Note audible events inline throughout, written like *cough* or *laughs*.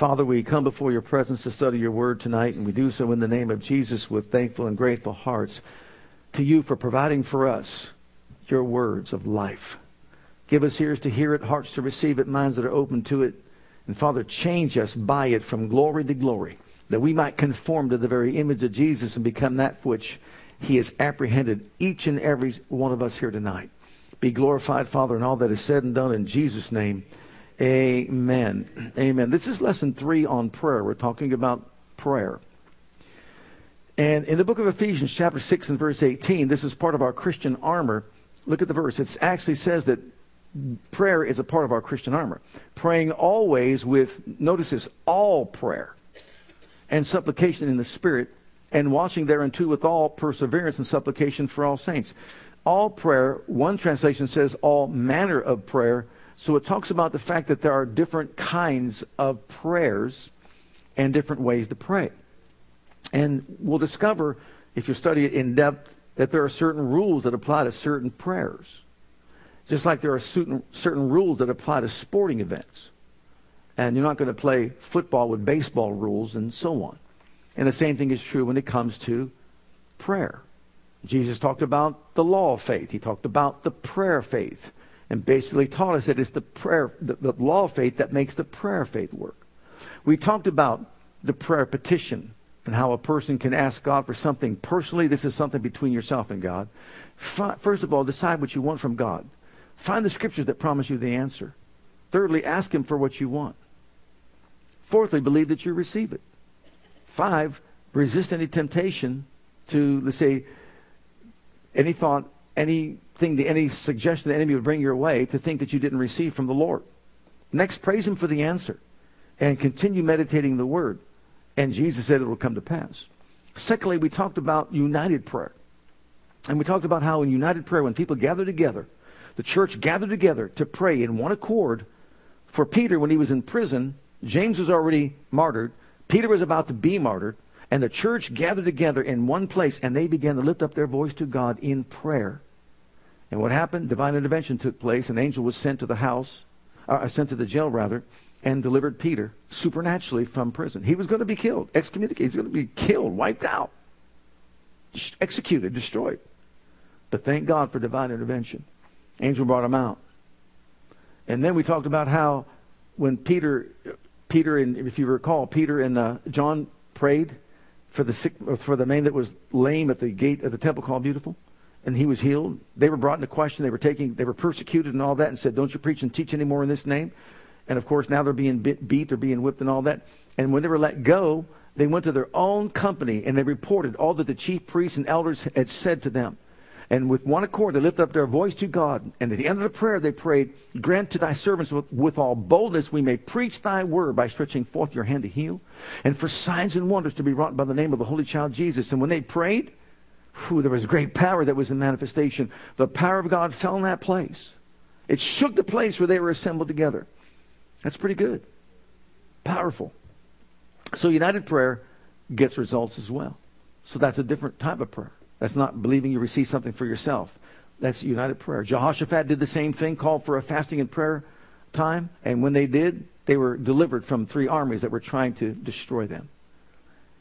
Father, we come before your presence to study your word tonight, and we do so in the name of Jesus with thankful and grateful hearts to you for providing for us your words of life. Give us ears to hear it, hearts to receive it, minds that are open to it. And Father, change us by it from glory to glory, that we might conform to the very image of Jesus and become that which he has apprehended each and every one of us here tonight. Be glorified, Father, in all that is said and done in Jesus' name. Amen. Amen. This is lesson three on prayer. We're talking about prayer. And in the book of Ephesians, chapter 6 and verse 18, this is part of our Christian armor. Look at the verse. It actually says that prayer is a part of our Christian armor. Praying always with, notice this, all prayer and supplication in the Spirit, and watching thereunto with all perseverance and supplication for all saints. All prayer, one translation says all manner of prayer so it talks about the fact that there are different kinds of prayers and different ways to pray. And we'll discover, if you study it in depth, that there are certain rules that apply to certain prayers. Just like there are certain, certain rules that apply to sporting events. And you're not going to play football with baseball rules and so on. And the same thing is true when it comes to prayer. Jesus talked about the law of faith. He talked about the prayer faith and basically taught us that it's the prayer, the, the law of faith that makes the prayer faith work. We talked about the prayer petition and how a person can ask God for something personally. This is something between yourself and God. First of all, decide what you want from God. Find the scriptures that promise you the answer. Thirdly, ask Him for what you want. Fourthly, believe that you receive it. Five, resist any temptation to, let's say, any thought, any thing, any suggestion the enemy would bring your way to think that you didn't receive from the Lord. Next, praise Him for the answer and continue meditating the Word. And Jesus said it will come to pass. Secondly, we talked about united prayer. And we talked about how in united prayer, when people gather together, the church gathered together to pray in one accord. For Peter, when he was in prison, James was already martyred. Peter was about to be martyred. And the church gathered together in one place and they began to lift up their voice to God in prayer. And what happened? Divine intervention took place. An angel was sent to the house, uh, sent to the jail rather, and delivered Peter supernaturally from prison. He was going to be killed, excommunicated. He's going to be killed, wiped out, executed, destroyed. But thank God for divine intervention. Angel brought him out. And then we talked about how when Peter, Peter, and if you recall, Peter and uh, John prayed for the sick, for the man that was lame at the gate of the temple called Beautiful and he was healed. They were brought into question. They were taking, they were persecuted and all that, and said, "Don't you preach and teach anymore in this name?" And of course, now they're being bit, beat, they're being whipped, and all that. And when they were let go, they went to their own company and they reported all that the chief priests and elders had said to them. And with one accord, they lifted up their voice to God. And at the end of the prayer, they prayed, Grant to thy servants with, with, all boldness we may preach thy word by stretching forth your hand to heal, and for signs and wonders to be wrought by the name of the Holy Child Jesus. And when they prayed, whew, there was great power that was in manifestation. The power of God fell in that place. It shook the place where they were assembled together. That's pretty good. Powerful. So united prayer gets results as well. So that's a different type of prayer. That's not believing you receive something for yourself. That's united prayer. Jehoshaphat did the same thing, called for a fasting and prayer time, and when they did, they were delivered from three armies that were trying to destroy them.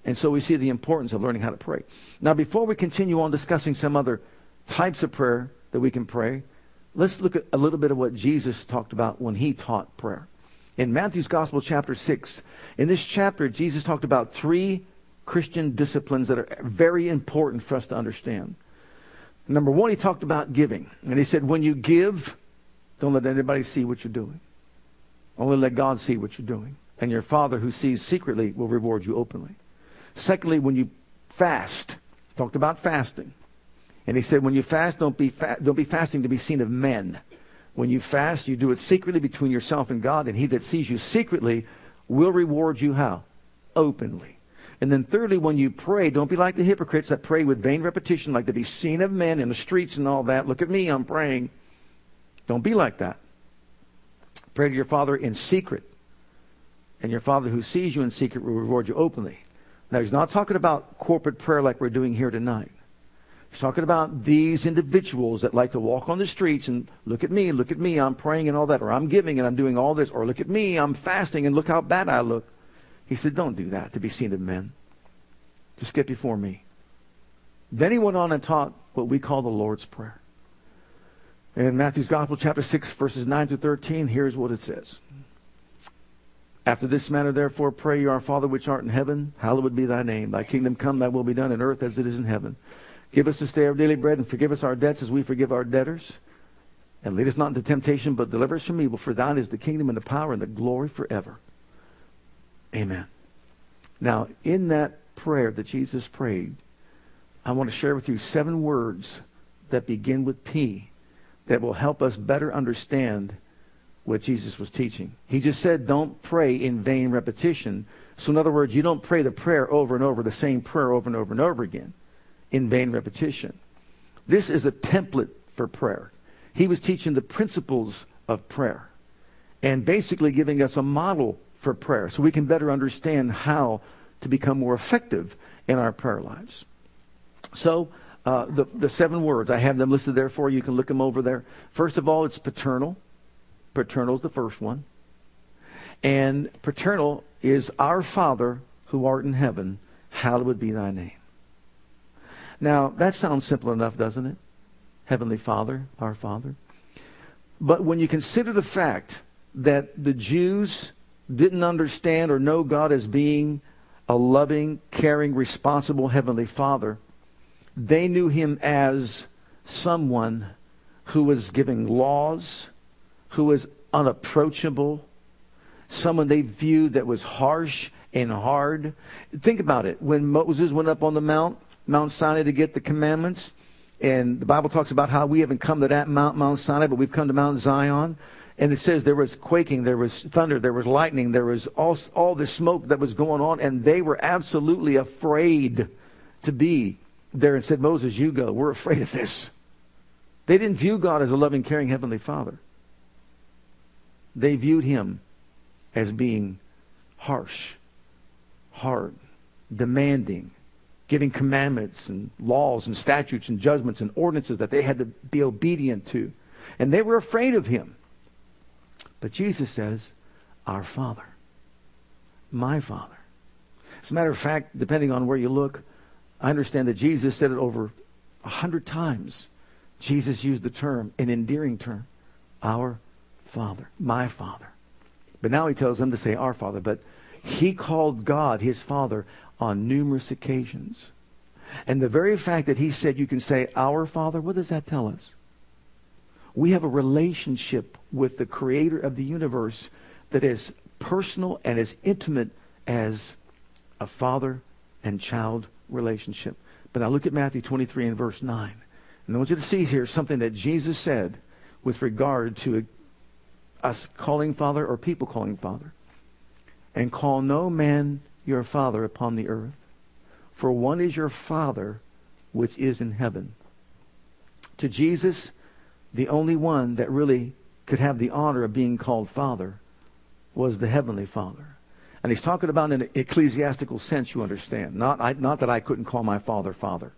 And so we see the importance of learning how to pray. Now, before we continue on discussing some other types of prayer that we can pray, let's look at a little bit of what Jesus talked about when he taught prayer. In Matthew's Gospel, chapter 6, in this chapter, Jesus talked about three Christian disciplines that are very important for us to understand. Number one, he talked about giving. And he said, when you give, don't let anybody see what you're doing. Only let God see what you're doing. And your Father who sees secretly will reward you openly. Secondly, when you fast, talked about fasting. And he said, when you fast, don't be, fa- don't be fasting to be seen of men. When you fast, you do it secretly between yourself and God, and he that sees you secretly will reward you how? Openly. And then thirdly, when you pray, don't be like the hypocrites that pray with vain repetition, like to be seen of men in the streets and all that. Look at me, I'm praying. Don't be like that. Pray to your Father in secret. And your Father who sees you in secret will reward you openly. Now, he's not talking about corporate prayer like we're doing here tonight. He's talking about these individuals that like to walk on the streets and look at me, look at me, I'm praying and all that, or I'm giving and I'm doing all this, or look at me, I'm fasting and look how bad I look. He said, Don't do that to be seen of men. Just get before me. Then he went on and taught what we call the Lord's Prayer. In Matthew's Gospel, chapter 6, verses 9 to 13, here's what it says. After this manner, therefore, pray you, our Father which art in heaven, hallowed be thy name. Thy kingdom come, thy will be done in earth as it is in heaven. Give us this day our daily bread, and forgive us our debts as we forgive our debtors. And lead us not into temptation, but deliver us from evil. For thine is the kingdom and the power and the glory forever. Amen. Now, in that prayer that Jesus prayed, I want to share with you seven words that begin with P that will help us better understand what Jesus was teaching. He just said, don't pray in vain repetition. So, in other words, you don't pray the prayer over and over, the same prayer over and over and over again in vain repetition. This is a template for prayer. He was teaching the principles of prayer and basically giving us a model for prayer so we can better understand how to become more effective in our prayer lives. So, uh, the, the seven words, I have them listed there for you. You can look them over there. First of all, it's paternal. Paternal is the first one. And paternal is our Father who art in heaven, hallowed be thy name. Now, that sounds simple enough, doesn't it? Heavenly Father, our Father. But when you consider the fact that the Jews didn't understand or know God as being a loving, caring, responsible Heavenly Father, they knew Him as someone who was giving laws, who was unapproachable, someone they viewed that was harsh and hard. Think about it. When Moses went up on the mount, Mount Sinai to get the commandments. And the Bible talks about how we haven't come to that Mount, Mount Sinai, but we've come to Mount Zion. And it says there was quaking, there was thunder, there was lightning, there was all, all this smoke that was going on, and they were absolutely afraid to be there and said, Moses, you go. We're afraid of this. They didn't view God as a loving, caring Heavenly Father. They viewed him as being harsh, hard, demanding, giving commandments and laws and statutes and judgments and ordinances that they had to be obedient to. And they were afraid of him. But Jesus says, Our Father, my Father. As a matter of fact, depending on where you look, I understand that Jesus said it over a hundred times. Jesus used the term, an endearing term, our Father, my Father. But now he tells them to say our Father. But he called God his Father on numerous occasions. And the very fact that he said you can say, Our Father, what does that tell us? We have a relationship with the creator of the universe that is personal and as intimate as a father and child relationship. But now look at Matthew 23 and verse 9. And I want you to see here something that Jesus said with regard to us calling Father or people calling Father. And call no man your Father upon the earth, for one is your Father which is in heaven. To Jesus, the only one that really could have the honor of being called Father was the Heavenly Father. And he's talking about in an ecclesiastical sense, you understand. Not, I, not that I couldn't call my father Father.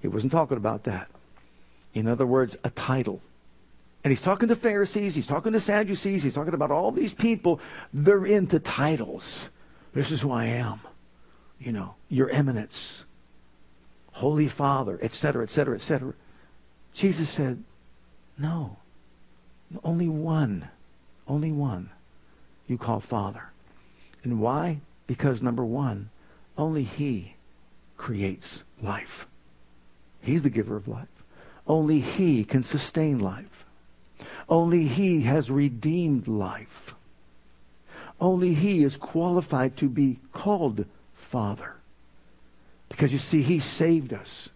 He wasn't talking about that. In other words, a title. And he's talking to Pharisees, he's talking to Sadducees, he's talking about all these people. They're into titles. This is who I am. You know, your eminence, Holy Father, etc., etc., etc. Jesus said, no. Only one. Only one you call Father. And why? Because number one, only He creates life. He's the giver of life. Only He can sustain life. Only He has redeemed life. Only He is qualified to be called Father. Because you see, He saved us.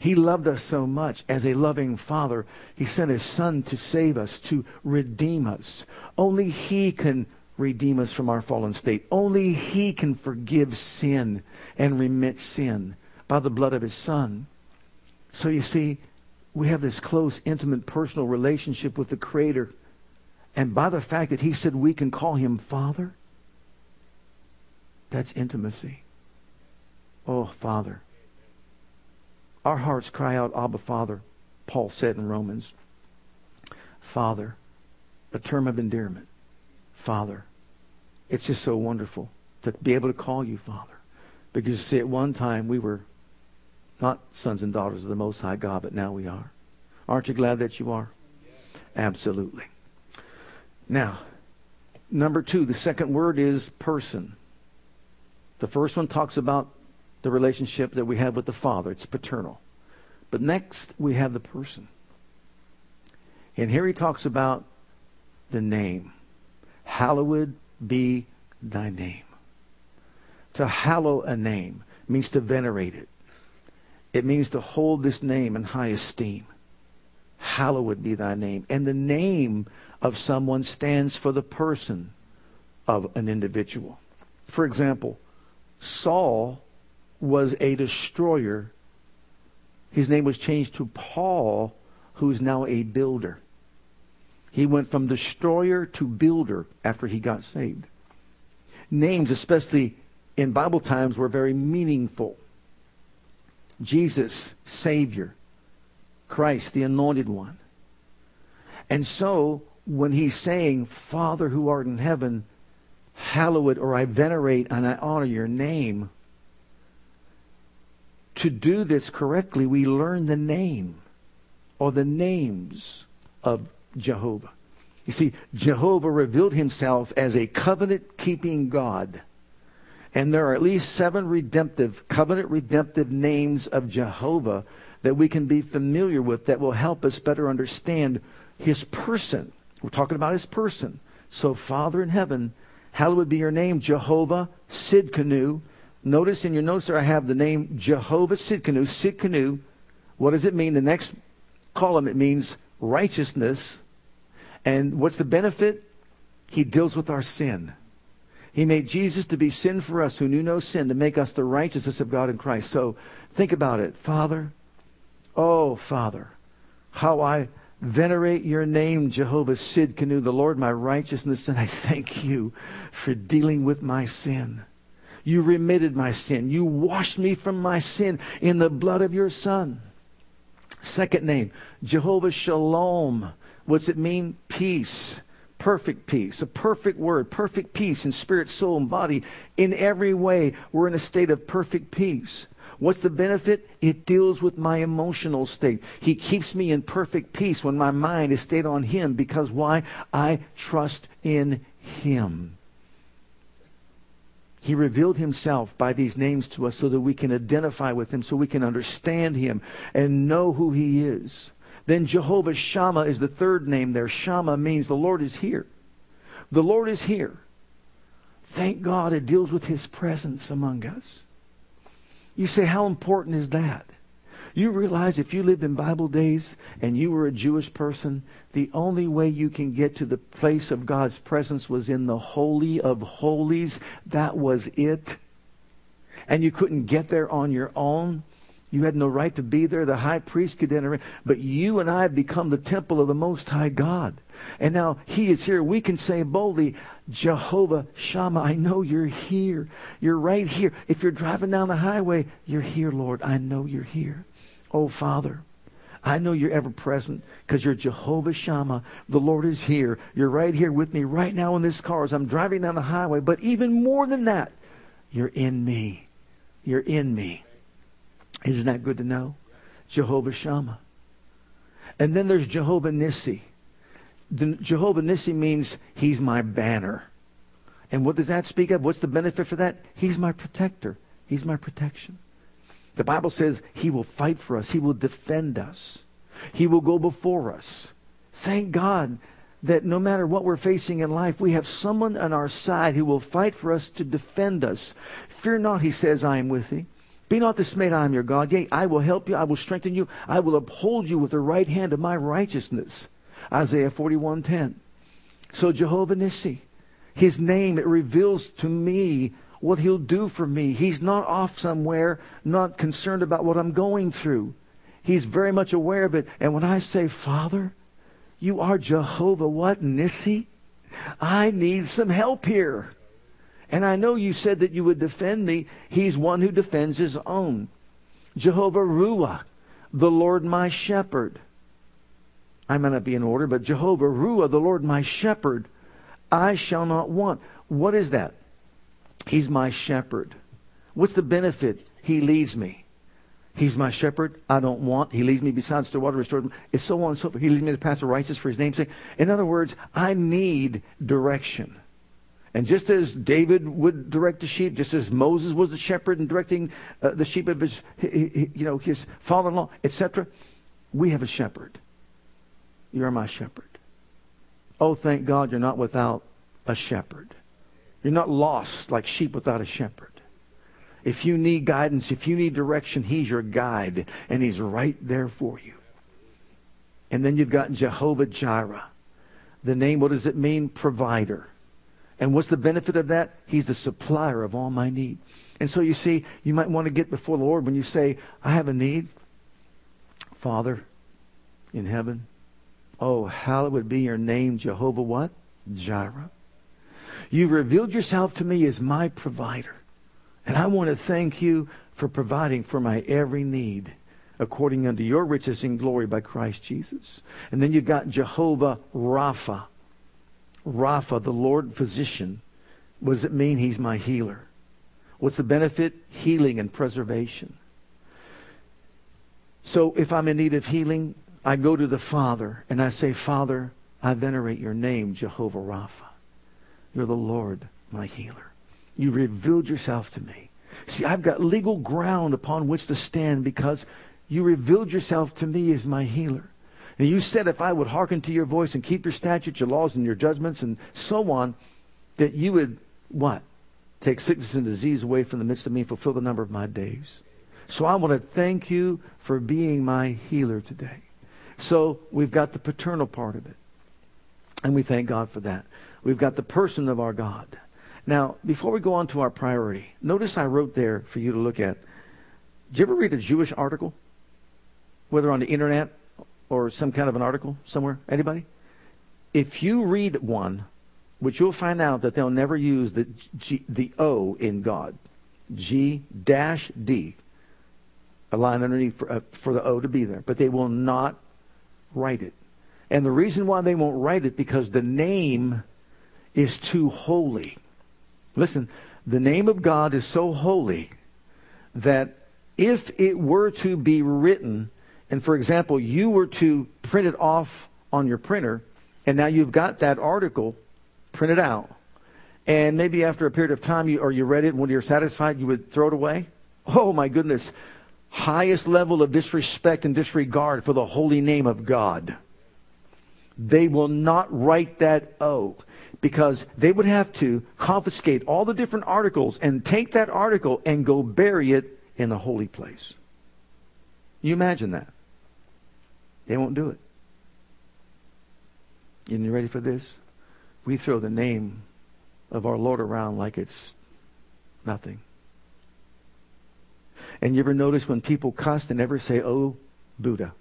He loved us so much as a loving Father. He sent His Son to save us, to redeem us. Only He can redeem us from our fallen state. Only He can forgive sin and remit sin by the blood of His Son. So you see, we have this close, intimate, personal relationship with the Creator. And by the fact that He said we can call Him Father, that's intimacy. Oh, Father. Our hearts cry out, Abba, Father, Paul said in Romans. Father, a term of endearment. Father. It's just so wonderful to be able to call you Father. Because see, at one time we were not sons and daughters of the Most High God, but now we are. Aren't you glad that you are? Absolutely. Now, number two, the second word is person. The first one talks about the relationship that we have with the Father. It's paternal. But next, we have the person. And here he talks about the name. Hallowed be thy name. To hallow a name means to venerate it. It means to hold this name in high esteem. Hallowed be thy name. And the name of someone stands for the person of an individual. For example, Saul was a destroyer. His name was changed to Paul, who is now a builder. He went from destroyer to builder after he got saved. Names, especially in Bible times, were very meaningful. Jesus, Savior. Christ, the Anointed One. And so, when he's saying, Father who art in heaven, hallowed, or I venerate and I honor your name, to do this correctly, we learn the name or the names of Jehovah. You see, Jehovah revealed himself as a covenant keeping God. And there are at least seven redemptive, covenant redemptive names of Jehovah that we can be familiar with that will help us better understand his person. We're talking about his person. So, Father in heaven, hallowed be your name, Jehovah Sidkenu. Notice in your notes there I have the name Jehovah Sidkenu. Sidkenu, what does it mean? The next column, it means righteousness and what's the benefit? He deals with our sin. He made Jesus to be sin for us who knew no sin, to make us the righteousness of God in Christ. So think about it. Father, oh, Father, how I venerate your name, Jehovah Sidkenu, the Lord my righteousness, and I thank you for dealing with my sin. You remitted my sin. You washed me from my sin in the blood of your Son. Second name, Jehovah Shalom. What's it mean? Peace. Perfect peace. A perfect word. Perfect peace in spirit, soul, and body. In every way, we're in a state of perfect peace. What's the benefit? It deals with my emotional state. He keeps me in perfect peace when my mind is stayed on Him because why? I trust in Him. He revealed himself by these names to us so that we can identify with him, so we can understand him and know who he is. Then Jehovah Shammah is the third name there. Shammah means the Lord is here. The Lord is here. Thank God it deals with his presence among us. You say, how important is that? You realize if you lived in Bible days and you were a Jewish person, the only way you can get to the place of God's presence was in the Holy of Holies. That was it. And you couldn't get there on your own. You had no right to be there. The high priest could enter in. But you and I have become the temple of the Most High God. And now He is here. We can say boldly, Jehovah Shammah, I know you're here. You're right here. If you're driving down the highway, you're here, Lord. I know you're here. Oh, Father. I know you're ever present because you're Jehovah Shammah. The Lord is here. You're right here with me right now in this car as I'm driving down the highway. But even more than that, you're in me. You're in me. Isn't that good to know? Jehovah Shammah. And then there's Jehovah Nissi. The Jehovah Nissi means he's my banner. And what does that speak of? What's the benefit for that? He's my protector. He's my protection. The Bible says he will fight for us. He will defend us. He will go before us. Thank God that no matter what we're facing in life, we have someone on our side who will fight for us to defend us. Fear not, he says, I am with thee. Be not dismayed, I am your God. Yea, I will help you, I will strengthen you, I will uphold you with the right hand of my righteousness. Isaiah 41:10. So Jehovah Nissi, His name, it reveals to me what He'll do for me. He's not off somewhere, not concerned about what I'm going through. He's very much aware of it. And when I say, Father, you are Jehovah, what, Nissi? I need some help here. And I know you said that you would defend me. He's one who defends his own. Jehovah Ruah, the Lord my shepherd. I may not be in order, but Jehovah Ruah, the Lord my shepherd, I shall not want. What is that? He's my shepherd. What's the benefit? He leads me. He's my shepherd. I don't want. He leads me beside still water, restores me. It's so on and so forth. He leads me to pass the righteous for his name's sake. In other words, I need direction. And just as David would direct the sheep, just as Moses was the shepherd and directing uh, the sheep of his, you know, his father-in-law, etc., we have a shepherd. You are my shepherd. Oh, thank God you're not without a shepherd. You're not lost like sheep without a shepherd. If you need guidance, if you need direction, he's your guide, and he's right there for you. And then you've got Jehovah Jireh. The name, what does it mean? Provider. And what's the benefit of that? He's the supplier of all my need. And so you see, you might want to get before the Lord when you say, I have a need. Father in heaven, oh, hallowed be your name, Jehovah what? Jireh. You revealed yourself to me as my provider. And I want to thank you for providing for my every need according unto your riches in glory by Christ Jesus. And then you've got Jehovah Rapha. Rapha, the Lord physician. What does it mean? He's my healer. What's the benefit? Healing and preservation. So if I'm in need of healing, I go to the Father and I say, Father, I venerate your name, Jehovah Rapha. You're the Lord, my healer. You revealed yourself to me. See, I've got legal ground upon which to stand because you revealed yourself to me as my healer. And you said if I would hearken to your voice and keep your statutes, your laws, and your judgments, and so on, that you would, what? Take sickness and disease away from the midst of me and fulfill the number of my days. So I want to thank you for being my healer today. So we've got the paternal part of it. And we thank God for that. We've got the person of our God. Now, before we go on to our priority, notice I wrote there for you to look at. Did you ever read a Jewish article? Whether on the internet or some kind of an article somewhere? Anybody? If you read one, which you'll find out that they'll never use the G, the O in God. G dash D. A line underneath for, uh, for the O to be there. But they will not write it. And the reason why they won't write it because the name is too holy. Listen, the name of God is so holy that if it were to be written and for example, you were to print it off on your printer, and now you've got that article printed out, and maybe after a period of time, you, or you read it, and when you're satisfied, you would throw it away. Oh my goodness. Highest level of disrespect and disregard for the holy name of God. They will not write that O because they would have to confiscate all the different articles and take that article and go bury it in the holy place. You imagine that. They won't do it. And you ready for this? We throw the name of our Lord around like it's nothing. And you ever notice when people cuss, they never say, Oh, Buddha.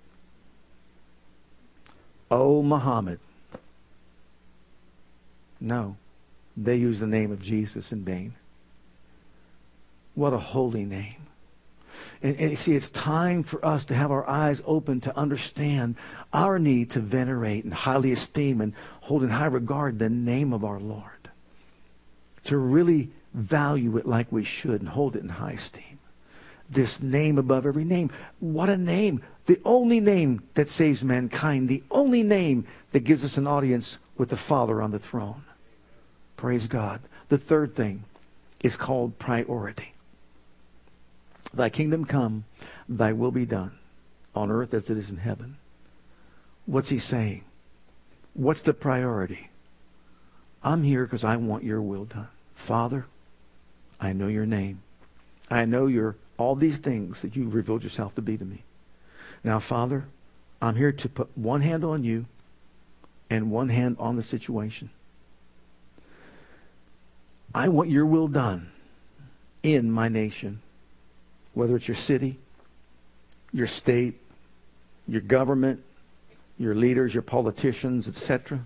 Oh, Muhammad. No. They use the name of Jesus in vain. What a holy name. And, and see, it's time for us to have our eyes open to understand our need to venerate and highly esteem and hold in high regard the name of our Lord. To really value it like we should and hold it in high esteem. This name above every name. What a name. The only name that saves mankind. The only name that gives us an audience with the Father on the throne. Praise God. The third thing is called priority. Thy kingdom come, thy will be done on earth as it is in heaven. What's he saying? What's the priority? I'm here because I want your will done. Father, I know your name. I know your all these things that you revealed yourself to be to me. Now, Father, I'm here to put one hand on you and one hand on the situation. I want your will done in my nation, whether it's your city, your state, your government, your leaders, your politicians, etc.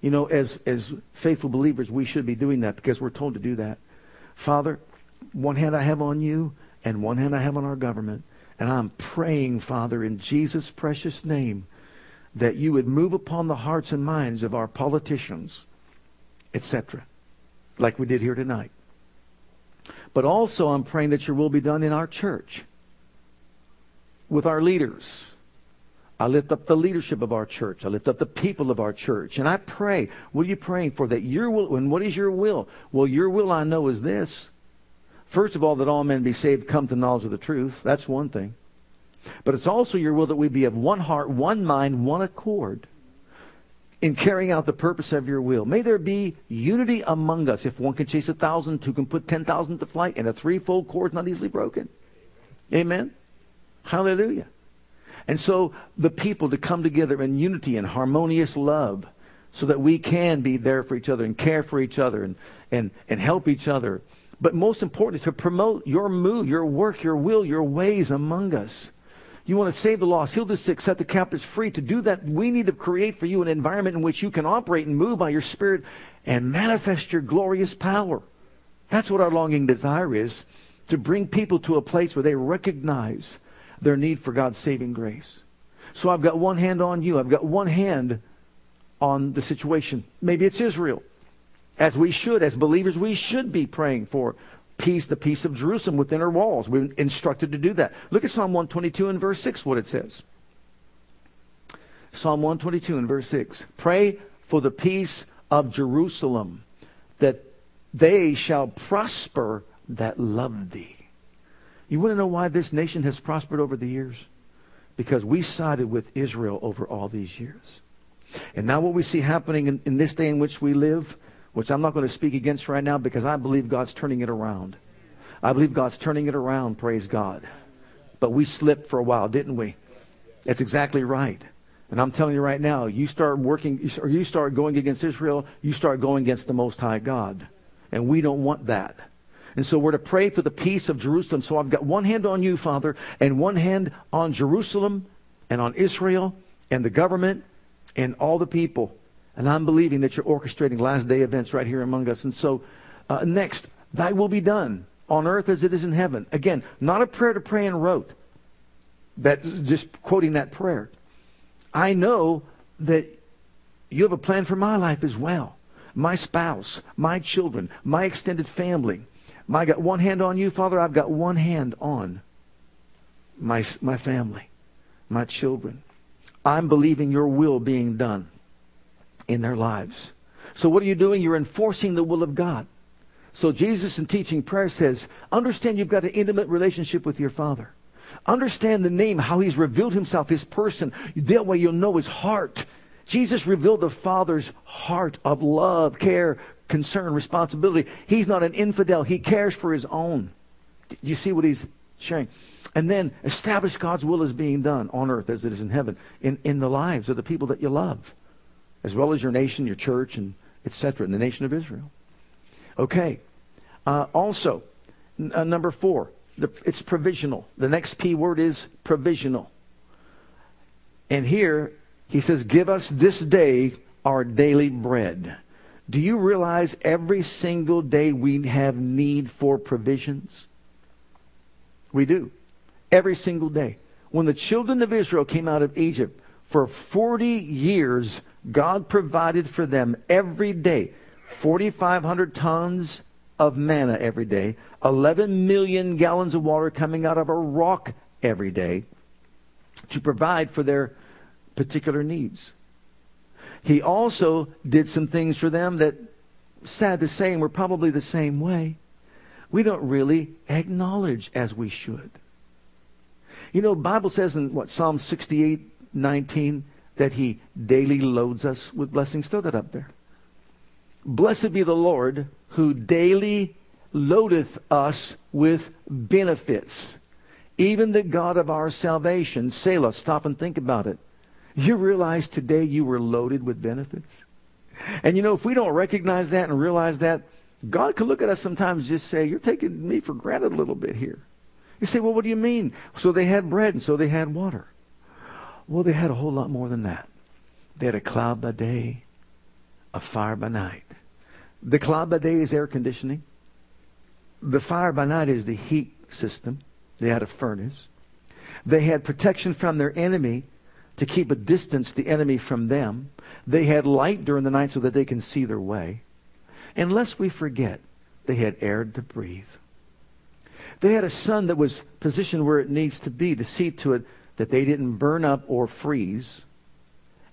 You know, as, as faithful believers, we should be doing that because we're told to do that. Father, one hand I have on you, and one hand I have on our government. And I'm praying, Father, in Jesus' precious name, that you would move upon the hearts and minds of our politicians, etc., like we did here tonight. But also, I'm praying that your will be done in our church, with our leaders. I lift up the leadership of our church. I lift up the people of our church. And I pray, what are you praying for? That your will, and what is your will? Well, your will I know is this First of all, that all men be saved, come to knowledge of the truth. That's one thing. But it's also your will that we be of one heart, one mind, one accord in carrying out the purpose of your will. May there be unity among us. If one can chase a thousand, two can put ten thousand to flight, and a threefold cord is not easily broken. Amen. Hallelujah. And so the people to come together in unity and harmonious love so that we can be there for each other and care for each other and, and, and help each other but most importantly, to promote your move, your work, your will, your ways among us. You want to save the lost, heal the sick, set the captives free. To do that, we need to create for you an environment in which you can operate and move by your Spirit and manifest your glorious power. That's what our longing desire is to bring people to a place where they recognize their need for God's saving grace. So I've got one hand on you, I've got one hand on the situation. Maybe it's Israel. As we should, as believers, we should be praying for peace, the peace of Jerusalem within her walls. We're instructed to do that. Look at Psalm 122 and verse 6, what it says. Psalm 122 and verse 6. Pray for the peace of Jerusalem, that they shall prosper that love thee. You want to know why this nation has prospered over the years? Because we sided with Israel over all these years. And now what we see happening in, in this day in which we live, which I'm not going to speak against right now because I believe God's turning it around. I believe God's turning it around, praise God. But we slipped for a while, didn't we? That's exactly right. And I'm telling you right now, you start working, or you start going against Israel, you start going against the Most High God. And we don't want that. And so we're to pray for the peace of Jerusalem. So I've got one hand on you, Father, and one hand on Jerusalem and on Israel and the government and all the people. And I'm believing that you're orchestrating last day events right here among us. And so, uh, next, thy will be done on earth as it is in heaven. Again, not a prayer to pray and rote. That just quoting that prayer. I know that you have a plan for my life as well. My spouse, my children, my extended family. I got one hand on you, Father. I've got one hand on my, my family, my children. I'm believing your will being done in their lives. So, what are you doing? You're enforcing the will of God. So, Jesus in teaching prayer says, understand you've got an intimate relationship with your Father. Understand the name, how He's revealed Himself, His person. That way you'll know His heart. Jesus revealed the Father's heart of love, care, concern, responsibility. He's not an infidel, He cares for His own. Do you see what He's sharing? And then establish God's will as being done on earth as it is in heaven, in, in the lives of the people that you love as well as your nation, your church, and etc., in the nation of Israel. Okay. Uh, also, n- uh, number four, the, it's provisional. The next P word is provisional. And here he says, Give us this day our daily bread. Do you realize every single day we have need for provisions? We do. Every single day. When the children of Israel came out of Egypt, for 40 years, God provided for them every day 4,500 tons of manna every day, 11 million gallons of water coming out of a rock every day to provide for their particular needs. He also did some things for them that, sad to say, and we're probably the same way, we don't really acknowledge as we should. You know, Bible says in what Psalm 68, 19, that he daily loads us with blessings. Throw that up there. Blessed be the Lord who daily loadeth us with benefits. Even the God of our salvation. Selah, stop and think about it. You realize today you were loaded with benefits? And you know, if we don't recognize that and realize that, God could look at us sometimes just say, You're taking me for granted a little bit here. You say, Well, what do you mean? So they had bread and so they had water. Well, they had a whole lot more than that. They had a cloud by day, a fire by night. The cloud by day is air conditioning. The fire by night is the heat system. They had a furnace. They had protection from their enemy to keep a distance the enemy from them. They had light during the night so that they can see their way. And lest we forget, they had air to breathe. They had a sun that was positioned where it needs to be to see to it that they didn't burn up or freeze.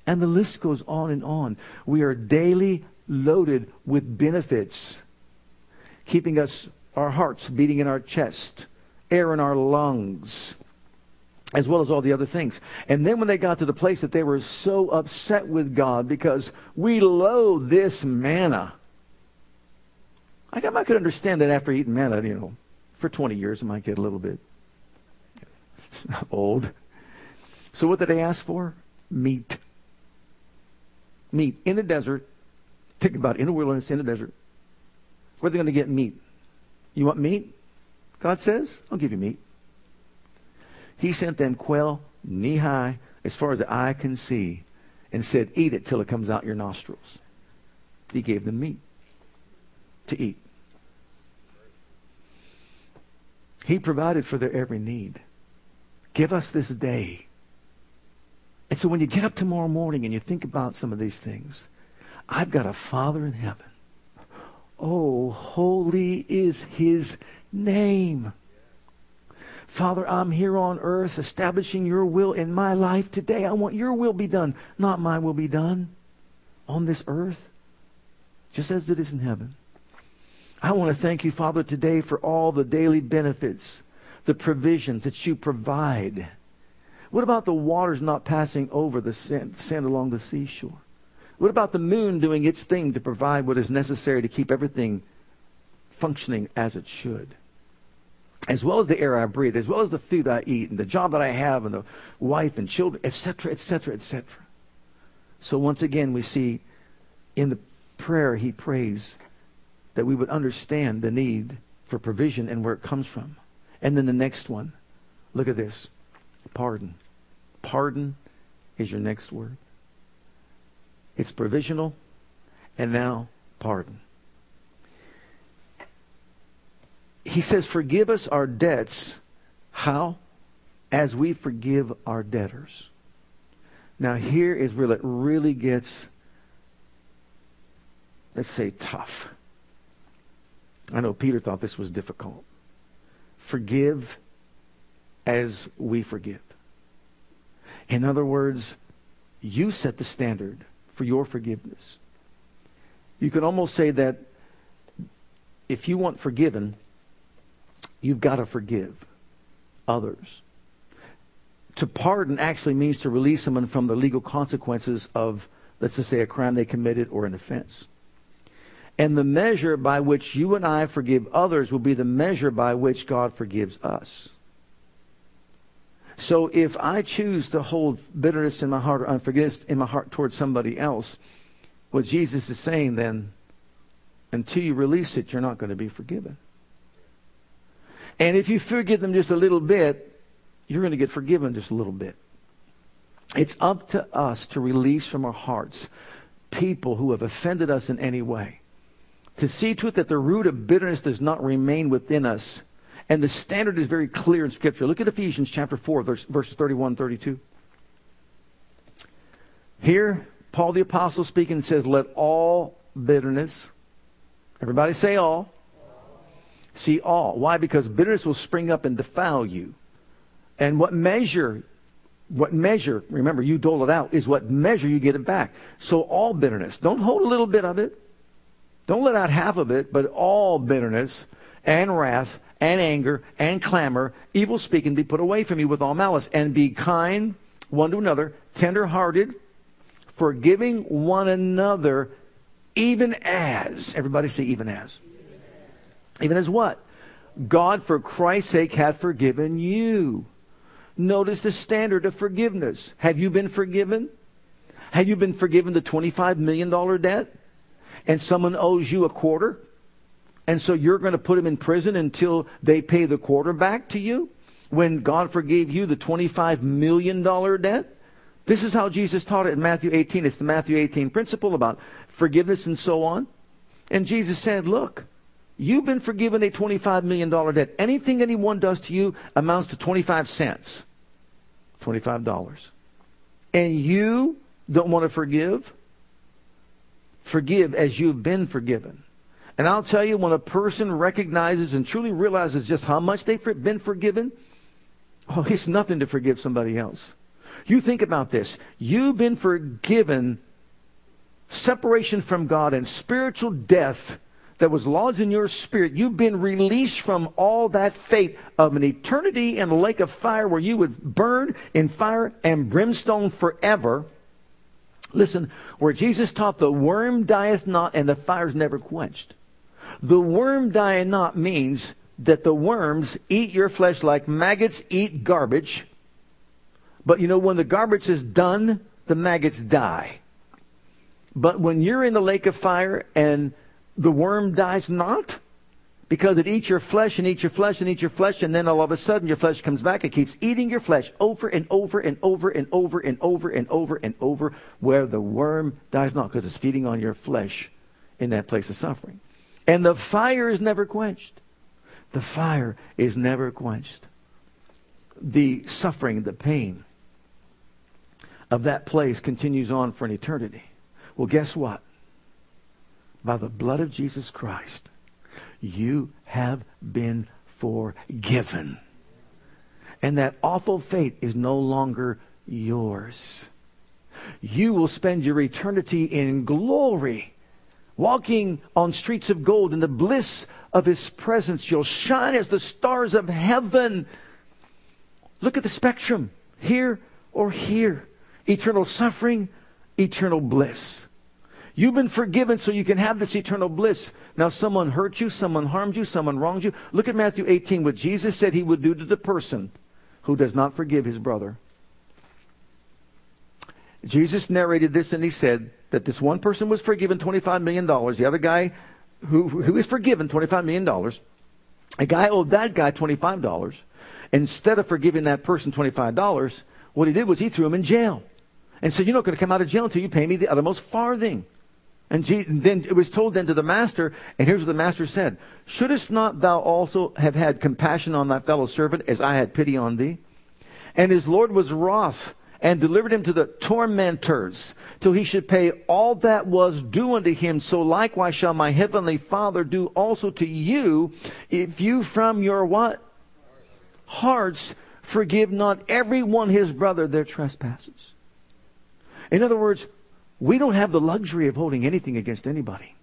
And the list goes on and on. We are daily loaded with benefits, keeping us, our hearts beating in our chest, air in our lungs, as well as all the other things. And then when they got to the place that they were so upset with God because we loathe this manna. I, I could understand that after eating manna, you know, for 20 years, it might get a little bit *laughs* old. So what did they ask for? Meat. Meat in the desert. Think about it, in the wilderness, in the desert. Where are they going to get meat? You want meat? God says, I'll give you meat. He sent them quail knee high as far as the eye can see and said, Eat it till it comes out your nostrils. He gave them meat to eat. He provided for their every need. Give us this day. And so when you get up tomorrow morning and you think about some of these things, I've got a Father in heaven. Oh, holy is his name. Father, I'm here on earth establishing your will in my life today. I want your will be done, not my will be done on this earth, just as it is in heaven. I want to thank you, Father, today for all the daily benefits, the provisions that you provide. What about the waters not passing over the sand, sand along the seashore? What about the moon doing its thing to provide what is necessary to keep everything functioning as it should? as well as the air I breathe, as well as the food I eat, and the job that I have, and the wife and children, etc., etc., etc. So once again, we see in the prayer he prays that we would understand the need for provision and where it comes from. And then the next one, look at this pardon. Pardon is your next word. It's provisional, and now pardon. he says, Forgive us our debts. How? As we forgive our debtors. Now, here is where it really gets, let's say, tough. I know Peter thought this was difficult. Forgive as we forgive. In other words, you set the standard for your forgiveness. You could almost say that if you want forgiven, you've got to forgive others. To pardon actually means to release someone from the legal consequences of, let's just say, a crime they committed or an offense. And the measure by which you and I forgive others will be the measure by which God forgives us. So if I choose to hold bitterness in my heart or unforgiveness in my heart towards somebody else, what Jesus is saying then, until you release it, you're not going to be forgiven. And if you forgive them just a little bit, you're going to get forgiven just a little bit. It's up to us to release from our hearts people who have offended us in any way. To see to it that the root of bitterness does not remain within us. And the standard is very clear in Scripture. Look at Ephesians chapter 4, verse, verses 31 32. Here, Paul the Apostle speaking says, Let all bitterness, everybody say all, See all. Why? Because bitterness will spring up and defile you. And what measure, what measure, remember, you dole it out, is what measure you get it back. So all bitterness. Don't hold a little bit of it. Don't let out half of it, but all bitterness and wrath and anger and clamor, evil speaking be put away from you with all malice. And be kind one to another, tender hearted, forgiving one another, even as, everybody say, even as even as what? God, for Christ's sake, hath forgiven you. Notice the standard of forgiveness. Have you been forgiven? Have you been forgiven the $25 million debt? And someone owes you a quarter? And so you're going to put them in prison until they pay the quarterback to you when God forgave you the $25 million debt? This is how Jesus taught it in Matthew 18. It's the Matthew 18 principle about forgiveness and so on. And Jesus said, Look, you've been forgiven a $25 million debt. Anything anyone does to you amounts to 25 cents, $25. And you don't want to forgive? Forgive as you've been forgiven. And I'll tell you, when a person recognizes and truly realizes just how much they've been forgiven, oh, it's nothing to forgive somebody else. You think about this. You've been forgiven separation from God and spiritual death that was lodged in your spirit. You've been released from all that fate of an eternity in a lake of fire where you would burn in fire and brimstone forever. Listen, where Jesus taught the worm dieth not and the fire's never quenched. The worm die not means that the worms eat your flesh like maggots eat garbage. But you know, when the garbage is done, the maggots die. But when you're in the lake of fire and the worm dies not, because it eats your flesh and eats your flesh and eats your flesh, and then all of a sudden your flesh comes back. It keeps eating your flesh over and over and over and over and over and over and over, where the worm dies not, because it's feeding on your flesh in that place of suffering. And the fire is never quenched. The fire is never quenched. The suffering, the pain of that place continues on for an eternity. Well, guess what? By the blood of Jesus Christ, you have been forgiven. And that awful fate is no longer yours. You will spend your eternity in glory walking on streets of gold in the bliss of his presence. You'll shine as the stars of heaven. Look at the spectrum here or here. Eternal suffering, eternal bliss. You've been forgiven so you can have this eternal bliss. Now, someone hurt you, someone harmed you, someone wronged you. Look at Matthew 18, what Jesus said he would do to the person who does not forgive his brother. Jesus narrated this and he said that this one person was forgiven $25 million. The other guy who, who is forgiven $25 million, a guy owed that guy $25. Instead of forgiving that person $25, what he did was he threw him in jail and said, You're not going to come out of jail until you pay me the uttermost farthing. And then it was told then to the master, and here's what the master said Shouldst not thou also have had compassion on thy fellow servant as I had pity on thee? And his Lord was wroth and delivered him to the tormentors till he should pay all that was due unto him. So likewise shall my heavenly Father do also to you if you from your what? Hearts forgive not every one his brother their trespasses. In other words, we don't have the luxury of holding anything against anybody.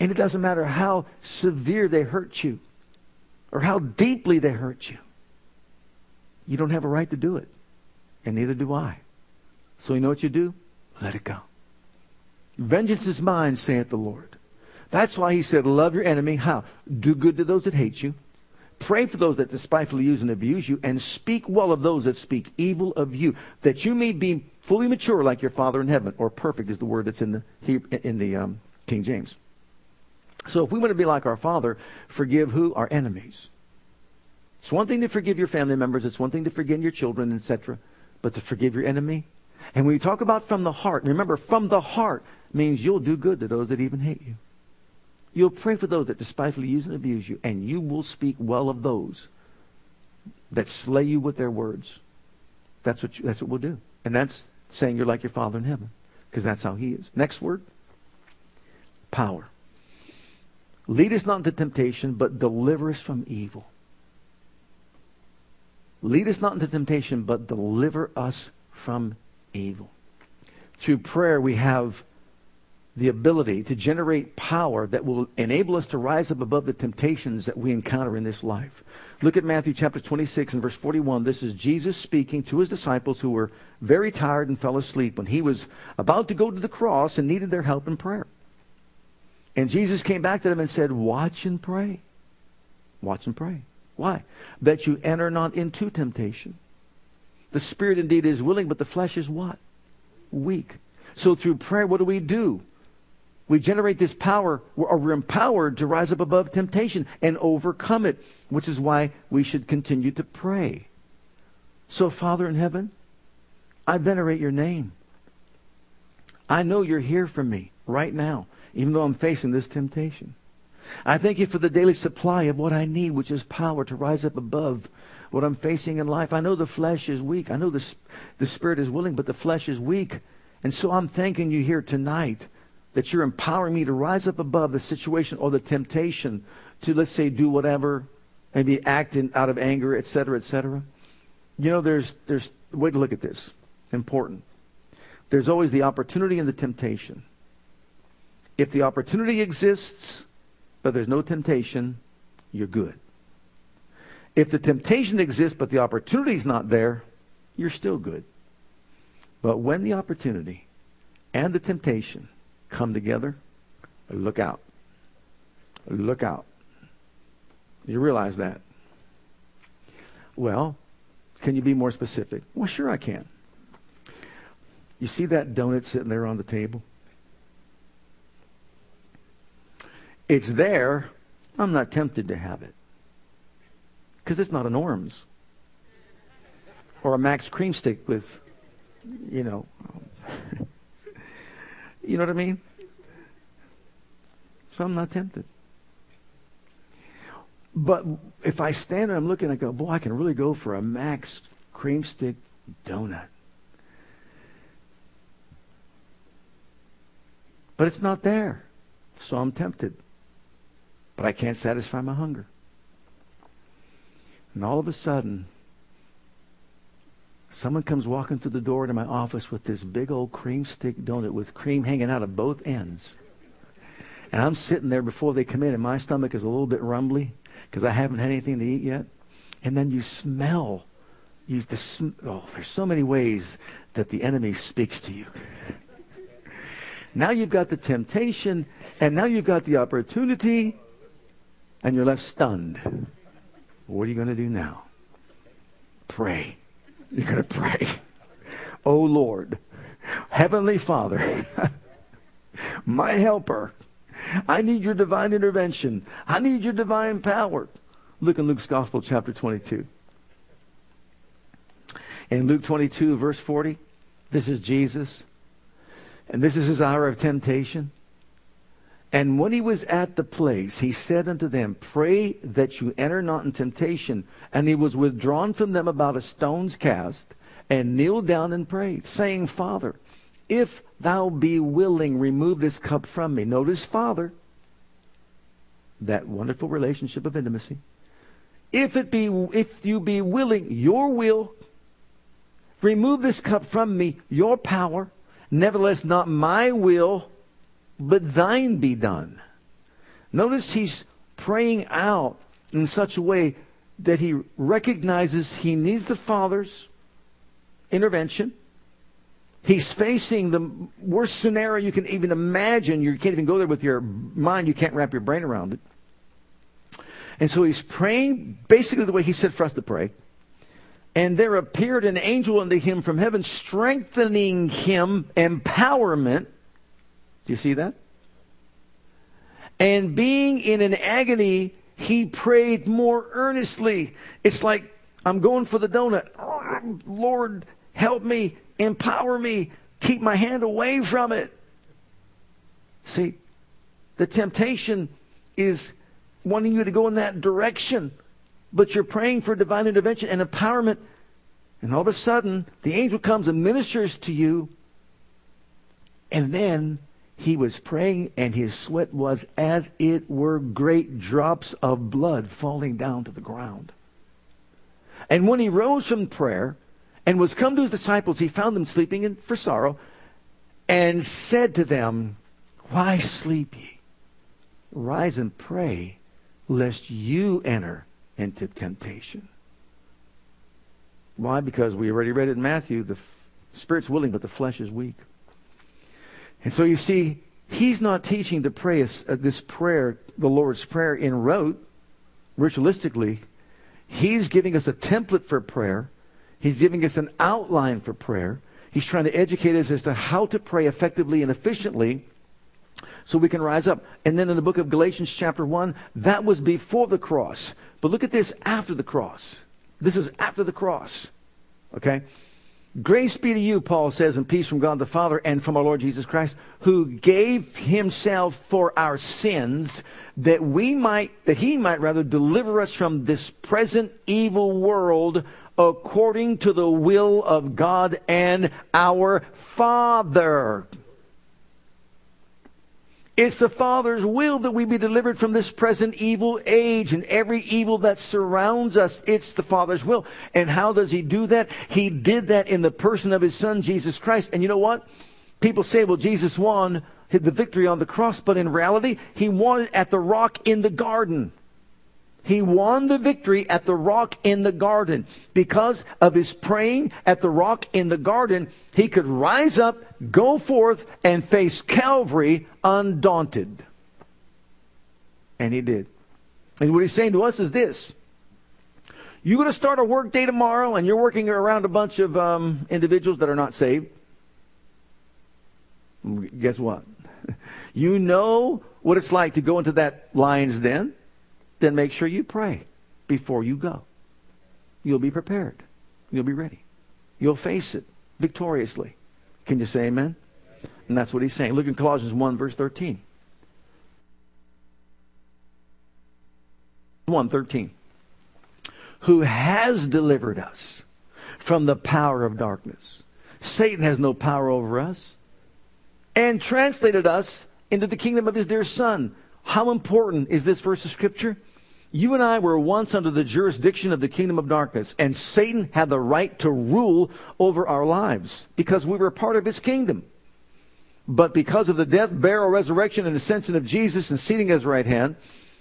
And it doesn't matter how severe they hurt you or how deeply they hurt you. You don't have a right to do it and neither do I. So you know what you do? Let it go. Vengeance is mine, saith the Lord. That's why he said, Love your enemy. How? Do good to those that hate you. Pray for those that despitefully use and abuse you, and speak well of those that speak evil of you, that you may be fully mature like your Father in heaven, or perfect is the word that's in the in the um, King James. So if we want to be like our Father, forgive who? Our enemies. It's one thing to forgive your family members. It's one thing to forgive your children, etc but to forgive your enemy. And when we talk about from the heart, remember, from the heart means you'll do good to those that even hate you. You'll pray for those that despitefully use and abuse you, and you will speak well of those that slay you with their words. That's what, you, that's what we'll do. And that's saying you're like your Father in heaven, because that's how He is. Next word power. Lead us not into temptation, but deliver us from evil. Lead us not into temptation, but deliver us from evil. Through prayer, we have the ability to generate power that will enable us to rise up above the temptations that we encounter in this life. Look at Matthew chapter 26 and verse 41. This is Jesus speaking to his disciples who were very tired and fell asleep when he was about to go to the cross and needed their help in prayer. And Jesus came back to them and said, Watch and pray. Watch and pray. Why? That you enter not into temptation. The spirit indeed is willing, but the flesh is what? Weak. So through prayer, what do we do? we generate this power, or we're empowered to rise up above temptation and overcome it, which is why we should continue to pray. So, Father in heaven, I venerate your name. I know you're here for me right now, even though I'm facing this temptation. I thank you for the daily supply of what I need, which is power to rise up above what I'm facing in life. I know the flesh is weak. I know the, the spirit is willing, but the flesh is weak. And so I'm thanking you here tonight that you're empowering me to rise up above the situation or the temptation to, let's say, do whatever, maybe act in, out of anger, etc., etc. You know, there's, there's a way to look at this. Important. There's always the opportunity and the temptation. If the opportunity exists, but there's no temptation, you're good. If the temptation exists, but the opportunity is not there, you're still good. But when the opportunity and the temptation come together, look out. Look out. You realize that? Well, can you be more specific? Well, sure I can. You see that donut sitting there on the table? It's there. I'm not tempted to have it. Because it's not a Norm's. Or a Max cream stick with, you know. *laughs* You know what I mean? So I'm not tempted. But if I stand and I'm looking, I go, boy, I can really go for a Max cream stick donut. But it's not there. So I'm tempted. But I can't satisfy my hunger. And all of a sudden, Someone comes walking through the door to my office with this big old cream stick donut with cream hanging out of both ends. And I'm sitting there before they come in, and my stomach is a little bit rumbly because I haven't had anything to eat yet. And then you smell. You, the sm- oh, there's so many ways that the enemy speaks to you. now you've got the temptation, and now you've got the opportunity, and you're left stunned. What are you going to do now? Pray. You're going to pray. Oh Lord, Heavenly Father, *laughs* my helper, I need your divine intervention. I need your divine power. Look in Luke's Gospel, chapter 22. In Luke 22, verse 40, this is Jesus. And this is his hour of temptation. And when he was at the place, he said unto them, Pray that you enter not in temptation. And he was withdrawn from them about a stone's cast, and kneeled down and prayed, saying, Father, if thou be willing, remove this cup from me. Notice, Father, that wonderful relationship of intimacy. If it be, if you be willing, your will, remove this cup from me, your power. Nevertheless, not my will, but thine be done. Notice he's praying out in such a way that he recognizes he needs the Father's intervention. He's facing the worst scenario you can even imagine. You can't even go there with your mind. You can't wrap your brain around it. And so he's praying basically the way he said for us to pray. And there appeared an angel unto him from heaven, strengthening him, empowerment do you see that? And being in an agony, he prayed more earnestly. It's like, I'm going for the donut. *laughs* Lord, help me, empower me, keep my hand away from it. See, the temptation is wanting you to go in that direction, but you're praying for divine intervention and empowerment. And all of a sudden, the angel comes and ministers to you, and then he was praying, and his sweat was as it were great drops of blood falling down to the ground. And when he rose from prayer and was come to his disciples, he found them sleeping in, for sorrow, and said to them, Why sleep ye? Rise and pray, lest you enter into temptation. Why? Because we already read it in Matthew the spirit's willing, but the flesh is weak. And so you see, he's not teaching to pray uh, this prayer, the Lord's Prayer, in rote, ritualistically. He's giving us a template for prayer. He's giving us an outline for prayer. He's trying to educate us as to how to pray effectively and efficiently so we can rise up. And then in the book of Galatians, chapter 1, that was before the cross. But look at this after the cross. This is after the cross. Okay? Grace be to you, Paul says, and peace from God the Father and from our Lord Jesus Christ, who gave himself for our sins that we might, that he might rather deliver us from this present evil world according to the will of God and our Father. It's the Father's will that we be delivered from this present evil age and every evil that surrounds us. It's the Father's will. And how does He do that? He did that in the person of His Son, Jesus Christ. And you know what? People say, well, Jesus won the victory on the cross, but in reality, He won it at the rock in the garden. He won the victory at the rock in the garden. Because of his praying at the rock in the garden, he could rise up, go forth, and face Calvary undaunted. And he did. And what he's saying to us is this. You're going to start a work day tomorrow and you're working around a bunch of um, individuals that are not saved. Guess what? *laughs* You know what it's like to go into that lion's den then make sure you pray before you go. You'll be prepared. You'll be ready. You'll face it victoriously. Can you say amen? And that's what he's saying. Look in Colossians 1, verse 13. 1 13. Who has delivered us from the power of darkness. Satan has no power over us. And translated us into the kingdom of his dear Son. How important is this verse of Scripture? You and I were once under the jurisdiction of the kingdom of darkness, and Satan had the right to rule over our lives because we were part of his kingdom. But because of the death, burial, resurrection, and ascension of Jesus and seating at his right hand,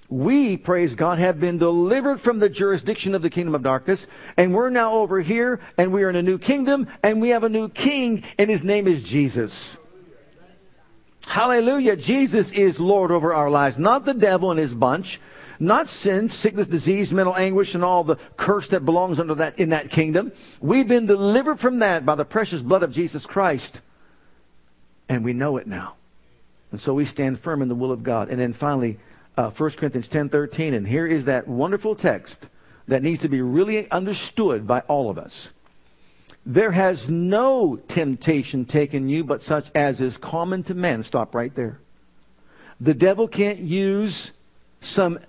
we, praise God, have been delivered from the jurisdiction of the kingdom of darkness, and we're now over here, and we are in a new kingdom, and we have a new king, and his name is Jesus. Hallelujah. Jesus is Lord over our lives, not the devil and his bunch not sin, sickness, disease, mental anguish, and all the curse that belongs under that in that kingdom. We've been delivered from that by the precious blood of Jesus Christ. And we know it now. And so we stand firm in the will of God. And then finally, uh, 1 Corinthians 10 13. And here is that wonderful text that needs to be really understood by all of us. There has no temptation taken you but such as is common to men. Stop right there. The devil can't use some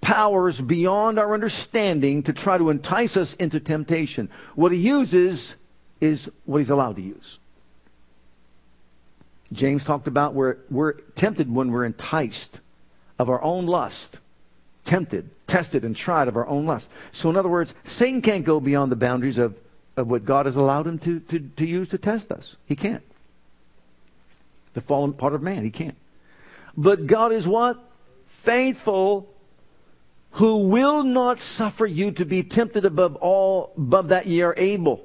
powers beyond our understanding to try to entice us into temptation. What he uses is what he's allowed to use. James talked about we're, we're tempted when we're enticed of our own lust. Tempted, tested, and tried of our own lust. So, in other words, Satan can't go beyond the boundaries of, of what God has allowed him to, to, to use to test us. He can't. The fallen part of man, he can't. But God is what? Faithful who will not suffer you to be tempted above all above that ye are able.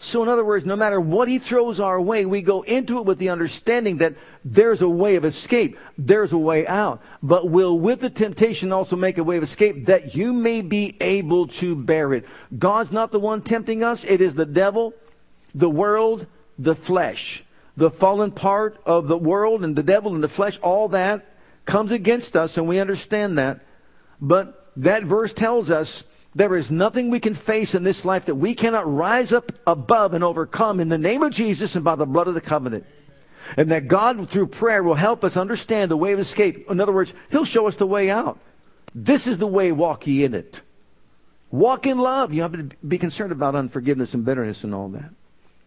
So in other words, no matter what he throws our way, we go into it with the understanding that there's a way of escape. There's a way out. But will with the temptation also make a way of escape that you may be able to bear it. God's not the one tempting us. It is the devil, the world, the flesh. The fallen part of the world and the devil and the flesh, all that comes against us and we understand that. But that verse tells us there is nothing we can face in this life that we cannot rise up above and overcome in the name of Jesus and by the blood of the covenant. And that God, through prayer, will help us understand the way of escape. In other words, He'll show us the way out. This is the way, walk ye in it. Walk in love. You have to be concerned about unforgiveness and bitterness and all that.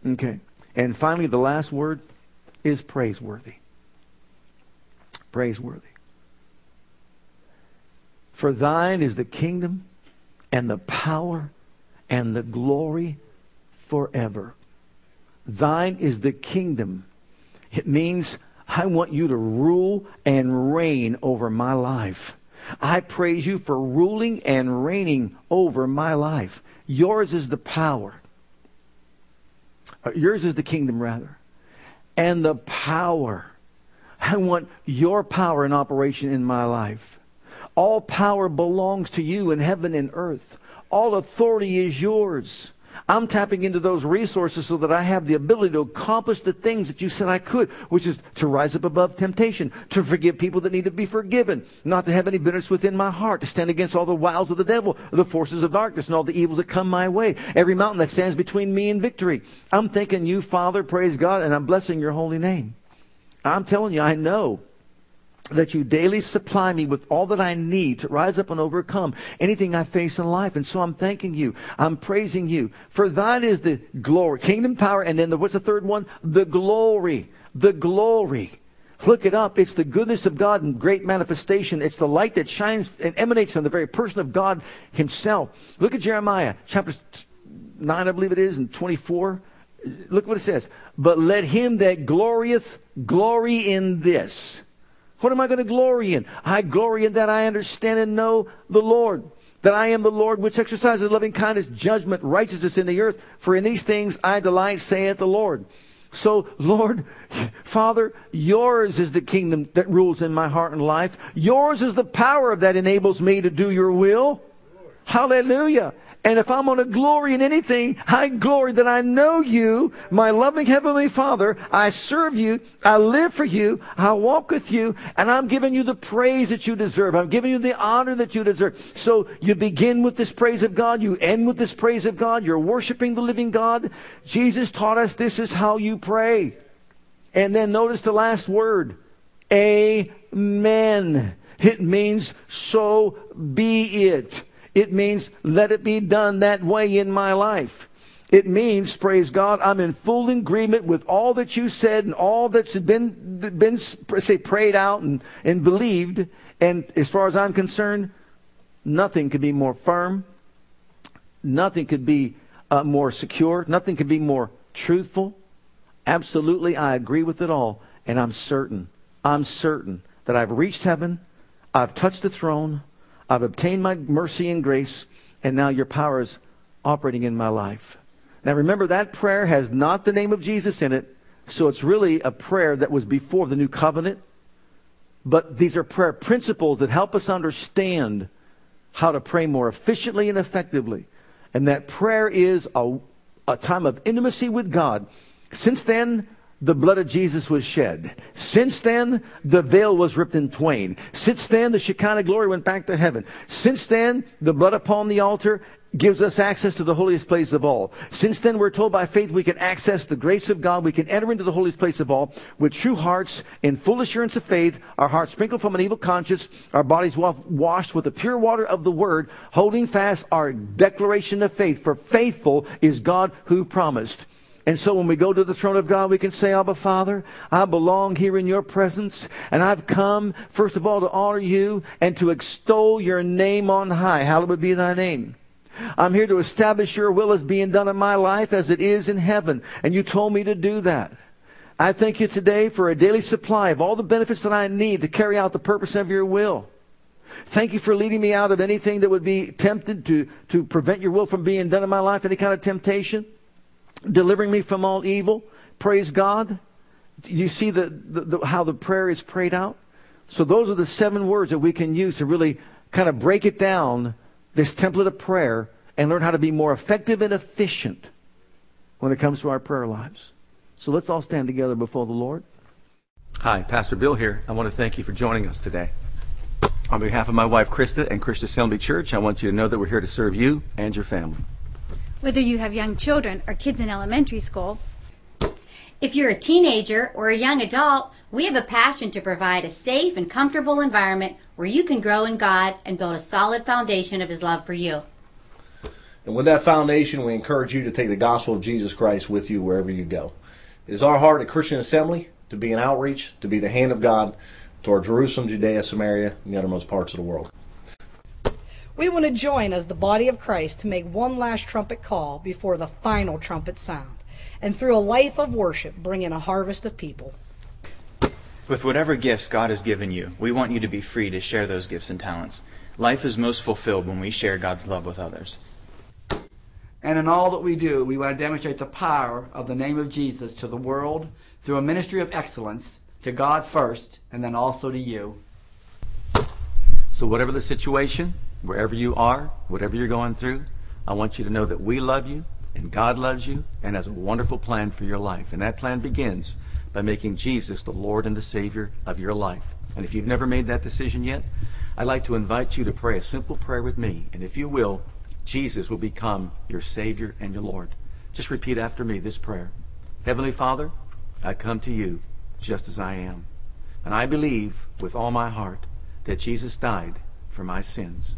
Okay. And finally, the last word is praiseworthy. Praiseworthy. For thine is the kingdom and the power and the glory forever. Thine is the kingdom. It means I want you to rule and reign over my life. I praise you for ruling and reigning over my life. Yours is the power. Uh, yours is the kingdom, rather. And the power. I want your power in operation in my life. All power belongs to you in heaven and earth. All authority is yours. I'm tapping into those resources so that I have the ability to accomplish the things that you said I could, which is to rise up above temptation, to forgive people that need to be forgiven, not to have any bitterness within my heart, to stand against all the wiles of the devil, the forces of darkness, and all the evils that come my way, every mountain that stands between me and victory. I'm thanking you, Father, praise God, and I'm blessing your holy name. I'm telling you, I know that you daily supply me with all that I need to rise up and overcome anything I face in life. And so I'm thanking you. I'm praising you. For thine is the glory, kingdom power, and then the, what's the third one? The glory. The glory. Look it up. It's the goodness of God in great manifestation. It's the light that shines and emanates from the very person of God himself. Look at Jeremiah chapter 9, I believe it is, and 24. Look what it says. But let him that glorieth glory in this what am I going to glory in? I glory in that I understand and know the Lord. That I am the Lord which exercises loving kindness, judgment, righteousness in the earth. For in these things I delight, saith the Lord. So, Lord, Father, yours is the kingdom that rules in my heart and life. Yours is the power that enables me to do your will. Hallelujah. And if I'm going to glory in anything, I glory that I know you, my loving Heavenly Father. I serve you. I live for you. I walk with you. And I'm giving you the praise that you deserve. I'm giving you the honor that you deserve. So you begin with this praise of God. You end with this praise of God. You're worshiping the living God. Jesus taught us this is how you pray. And then notice the last word. Amen. It means so be it. It means, let it be done that way in my life. It means, praise God, I'm in full agreement with all that you said and all that's been, been say, prayed out and, and believed. And as far as I'm concerned, nothing could be more firm. Nothing could be uh, more secure. Nothing could be more truthful. Absolutely, I agree with it all. And I'm certain, I'm certain that I've reached heaven. I've touched the throne. I've obtained my mercy and grace, and now your power is operating in my life. Now remember, that prayer has not the name of Jesus in it, so it's really a prayer that was before the new covenant. But these are prayer principles that help us understand how to pray more efficiently and effectively. And that prayer is a, a time of intimacy with God. Since then, the blood of Jesus was shed. Since then, the veil was ripped in twain. Since then, the Shekinah glory went back to heaven. Since then, the blood upon the altar gives us access to the holiest place of all. Since then, we're told by faith we can access the grace of God. We can enter into the holiest place of all with true hearts in full assurance of faith, our hearts sprinkled from an evil conscience, our bodies washed with the pure water of the word, holding fast our declaration of faith. For faithful is God who promised. And so when we go to the throne of God, we can say, Abba, Father, I belong here in your presence, and I've come, first of all, to honor you and to extol your name on high. Hallowed be thy name. I'm here to establish your will as being done in my life as it is in heaven. And you told me to do that. I thank you today for a daily supply of all the benefits that I need to carry out the purpose of your will. Thank you for leading me out of anything that would be tempted to, to prevent your will from being done in my life, any kind of temptation delivering me from all evil. Praise God. You see the, the, the, how the prayer is prayed out? So those are the seven words that we can use to really kind of break it down, this template of prayer, and learn how to be more effective and efficient when it comes to our prayer lives. So let's all stand together before the Lord. Hi, Pastor Bill here. I want to thank you for joining us today. On behalf of my wife Krista and Christian Assembly Church, I want you to know that we're here to serve you and your family whether you have young children or kids in elementary school. If you're a teenager or a young adult, we have a passion to provide a safe and comfortable environment where you can grow in God and build a solid foundation of His love for you. And with that foundation, we encourage you to take the gospel of Jesus Christ with you wherever you go. It is our heart at Christian Assembly to be an outreach, to be the hand of God toward Jerusalem, Judea, Samaria, and the uttermost parts of the world. We want to join as the body of Christ to make one last trumpet call before the final trumpet sound, and through a life of worship, bring in a harvest of people. With whatever gifts God has given you, we want you to be free to share those gifts and talents. Life is most fulfilled when we share God's love with others. And in all that we do, we want to demonstrate the power of the name of Jesus to the world through a ministry of excellence to God first and then also to you. So, whatever the situation, wherever you are, whatever you're going through, I want you to know that we love you And God loves you and has a wonderful plan for your life. And that plan begins by making Jesus the Lord and the Savior of your life. And if you've never made that decision yet, I'd like to invite you to pray a simple prayer with me. And if you will, Jesus will become your Savior and your Lord. Just repeat after me this prayer Heavenly Father, I come to you just as I am. And I believe with all my heart that Jesus died for my sins